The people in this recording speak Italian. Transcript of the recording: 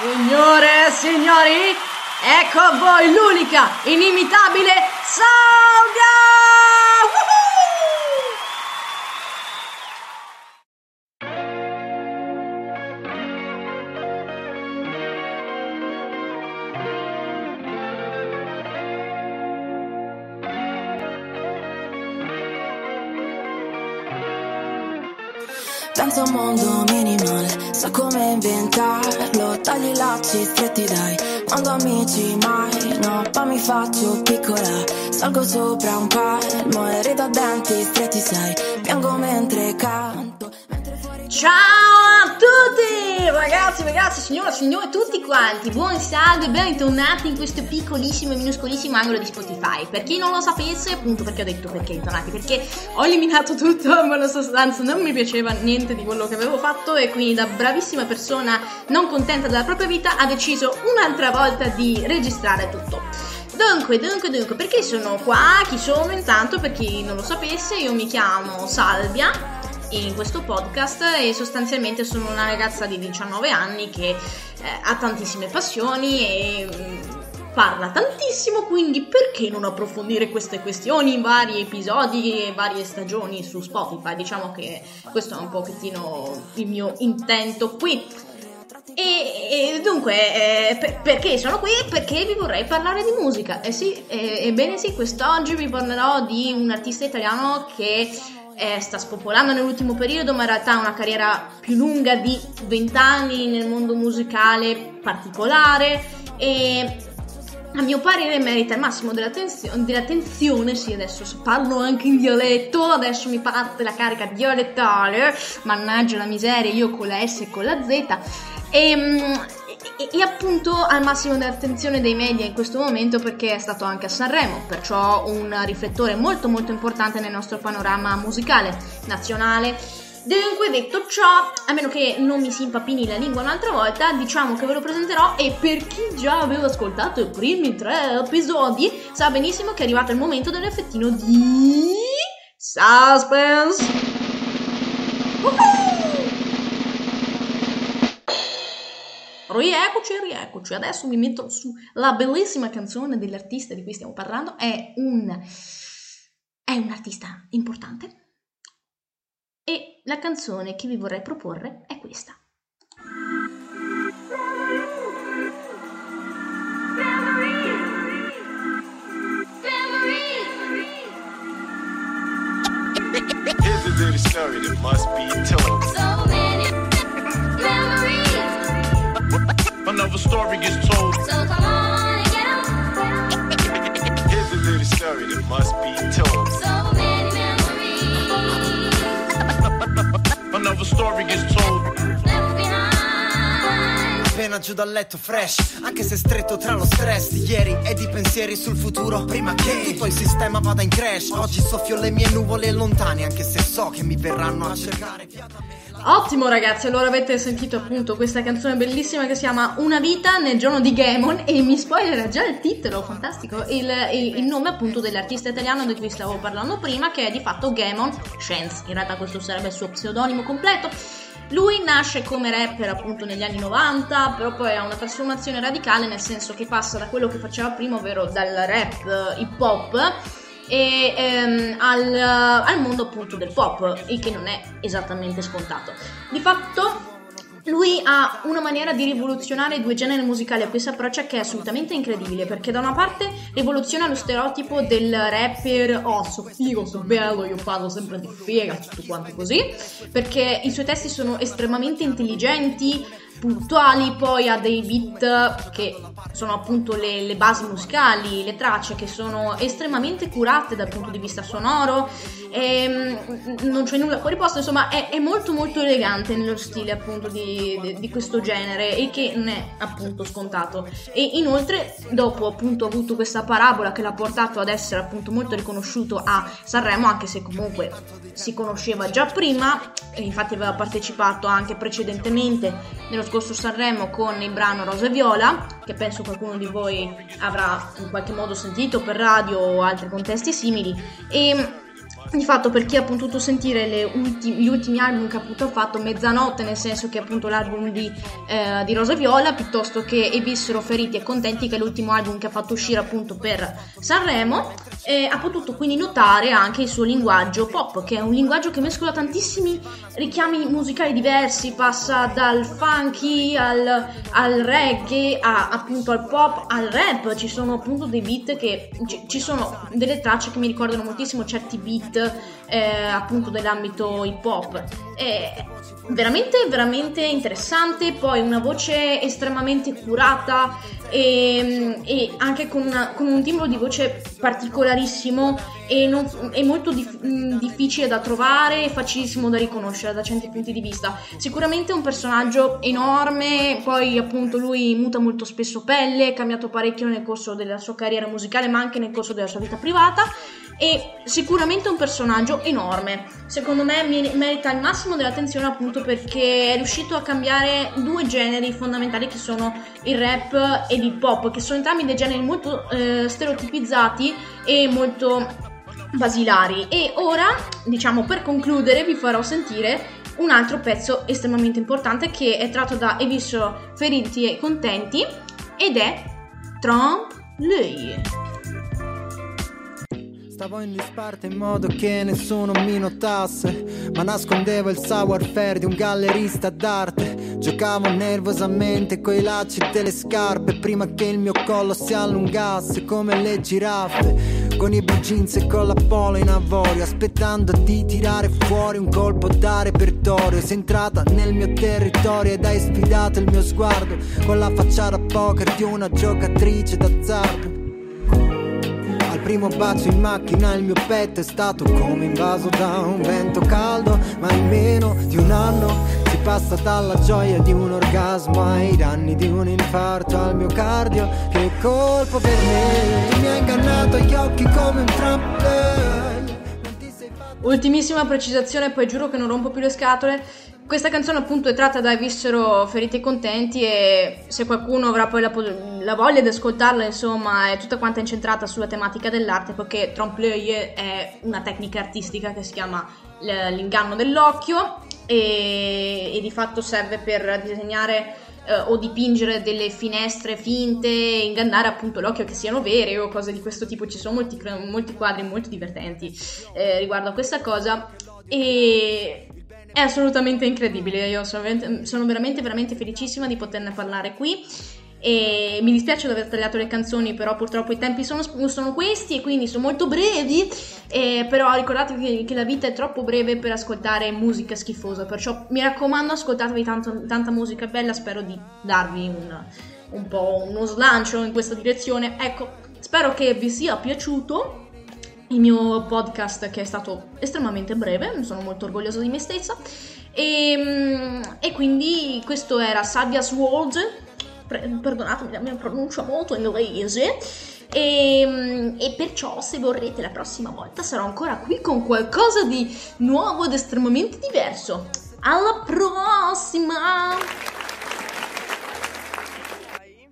Signore e signori, ecco a voi l'unica, inimitabile Salvia! Woohoo! Un mondo minimal, so come inventarlo Tagli i lacci stretti dai, quando amici mai No, poi mi faccio piccola, salgo sopra un palmo E rido a denti stretti sai, piango mentre canto mentre fuori Ciao a tutti ragazzi, ragazzi, signore, signore, tutti quanti, buon salve e bentornati in questo piccolissimo e minuscolissimo angolo di Spotify. Per chi non lo sapesse, appunto perché ho detto perché bentornati, perché ho eliminato tutto, ma in sostanza non mi piaceva niente di quello che avevo fatto e quindi da bravissima persona non contenta della propria vita ha deciso un'altra volta di registrare tutto. Dunque, dunque, dunque, perché sono qua? Chi sono intanto? Per chi non lo sapesse, io mi chiamo Salvia in questo podcast e sostanzialmente sono una ragazza di 19 anni che eh, ha tantissime passioni e mm, parla tantissimo, quindi perché non approfondire queste questioni in vari episodi e varie stagioni su Spotify? Diciamo che questo è un pochettino il mio intento qui. E, e dunque, eh, per- perché sono qui? Perché vi vorrei parlare di musica. Eh sì, eh, ebbene sì, quest'oggi vi parlerò di un artista italiano che eh, sta spopolando nell'ultimo periodo, ma in realtà ha una carriera più lunga di 20 anni nel mondo musicale particolare. E a mio parere merita il massimo dell'attenzio- dell'attenzione, sì adesso parlo anche in dialetto, adesso mi parte la carica dialettale, mannaggia la miseria, io con la S e con la Z, e, mm, e- e appunto al massimo dell'attenzione dei media in questo momento perché è stato anche a Sanremo, perciò un riflettore molto molto importante nel nostro panorama musicale nazionale. Dunque, detto ciò, a meno che non mi si impapini la lingua un'altra volta, diciamo che ve lo presenterò e per chi già aveva ascoltato i primi tre episodi sa benissimo che è arrivato il momento dell'effettino di... Suspense! Woohoo! Rieccoci, rieccoci. Adesso mi metto su la bellissima canzone dell'artista di cui stiamo parlando. È un... è un artista importante. E la canzone che vi vorrei proporre è questa. Here's a little story that must be told. Story is told. So come on and get 'em. Here's a little story that must be told. So many memories Another story is told. left behind. Appena giù dal letto fresh, anche se stretto tra lo stress di ieri e di pensieri sul futuro. Prima che tutto il sistema vada in crash, oggi soffio le mie nuvole lontane, anche se so che mi verranno a cercare via da me. Ottimo ragazzi, allora avete sentito appunto questa canzone bellissima che si chiama Una vita nel giorno di Gamon e mi spoilerà già il titolo, fantastico, il, il- il nome appunto dell'artista italiano di cui stavo parlando prima che è di fatto Gamon Chance, in realtà questo sarebbe il suo pseudonimo completo. Lui nasce come rapper appunto negli anni 90, però poi ha una trasformazione radicale nel senso che passa da quello che faceva prima, ovvero dal rap eh, hip hop e ehm, al, al mondo appunto del pop, il che non è esattamente scontato. Di fatto lui ha una maniera di rivoluzionare due generi musicali a si approccia che è assolutamente incredibile, perché da una parte rivoluziona lo stereotipo del rapper, oh, so figo, so bello, io parlo sempre di figa, tutto quanto così, perché i suoi testi sono estremamente intelligenti, puntuali, poi ha dei beat che sono appunto le, le basi musicali, le tracce che sono estremamente curate dal punto di vista sonoro, e, mm, non c'è nulla fuori posto, insomma è, è molto molto elegante nello stile appunto di, di- di questo genere e che non è appunto scontato. E inoltre dopo appunto ha avuto questa parabola che l'ha portato ad essere appunto molto riconosciuto a Sanremo, anche se comunque si conosceva già prima, infatti aveva partecipato anche precedentemente nello scorso Sanremo con il brano Rosa e Viola, che penso qualcuno di voi avrà in qualche modo sentito per radio o altri contesti simili. E di fatto per chi ha potuto sentire ulti- gli ultimi album che appunto ha fatto Mezzanotte nel senso che è appunto l'album di, eh, di Rosa Viola piuttosto che E vissero feriti e contenti che è l'ultimo album che ha fatto uscire appunto per Sanremo eh, ha potuto quindi notare anche il suo linguaggio pop che è un linguaggio che mescola tantissimi richiami musicali diversi passa dal funky al, al reggae a, appunto al pop al rap ci sono appunto dei beat che ci, ci sono delle tracce che mi ricordano moltissimo certi beat eh, appunto dell'ambito hip hop. È veramente, veramente interessante. Poi una voce estremamente curata e, e anche con, una- con un timbro di voce particolarissimo e, non- e molto dif- mh, difficile da trovare e facilissimo da riconoscere da certi punti di vista. Sicuramente un personaggio enorme, poi appunto lui muta molto spesso pelle, è cambiato parecchio nel corso della sua carriera musicale ma anche nel corso della sua vita privata e sicuramente un personaggio enorme. Secondo me merita il massimo dell'attenzione appunto perché è riuscito a cambiare due generi fondamentali che sono il rap e l'hip hop, che sono entrambi dei generi molto eh, stereotipizzati e molto basilari. E ora, diciamo per concludere, vi farò sentire un altro pezzo estremamente importante che è tratto da E vissero feriti e contenti ed è Trump Lei. Stavo in disparte in modo che nessuno mi notasse Ma nascondevo il savoir-faire di un gallerista d'arte. Giocavo nervosamente coi lacci delle scarpe Prima che il mio collo si allungasse come le giraffe. Con i blue jeans e con la polo in avorio Aspettando di tirare fuori un colpo da repertorio. Sei entrata nel mio territorio ed hai sfidato il mio sguardo Con la faccia da poker di una giocatrice d'azzardo primo bacio in macchina il mio petto è stato come invaso da un vento caldo, ma in meno di un anno si passa dalla gioia di un orgasmo ai danni di un infarto al miocardio. Che colpo per me, tu mi hai ingannato gli occhi come un trampolino. Ultimissima precisazione, poi giuro che non rompo più le scatole. Questa canzone appunto è tratta da Vissero Feriti e Contenti e se qualcuno avrà poi la, la voglia di ascoltarla, insomma, è tutta quanta incentrata sulla tematica dell'arte perché trompe-l'œil è una tecnica artistica che si chiama l'inganno dell'occhio e, e di fatto serve per disegnare eh, o dipingere delle finestre finte e ingannare appunto l'occhio che siano vere o cose di questo tipo. Ci sono molti, molti quadri molto divertenti eh, riguardo a questa cosa e è assolutamente incredibile. Io sono veramente, sono veramente, veramente felicissima di poterne parlare qui. E mi dispiace di aver tagliato le canzoni, però purtroppo i tempi sono, sono questi e quindi sono molto brevi. Eh, però ricordatevi che, che la vita è troppo breve per ascoltare musica schifosa. Perciò mi raccomando, ascoltatevi tanto- tanta musica bella. Spero di darvi un, un po' uno slancio in questa direzione. Ecco, spero che vi sia piaciuto il mio podcast che è stato estremamente breve, sono molto orgogliosa di me stessa. E, mm, e quindi questo era Salvia's World, pre- perdonatemi la mia pronuncia molto inglese. E, mm, e perciò se vorrete la prossima volta sarò ancora qui con qualcosa di nuovo ed estremamente diverso. Alla prossima!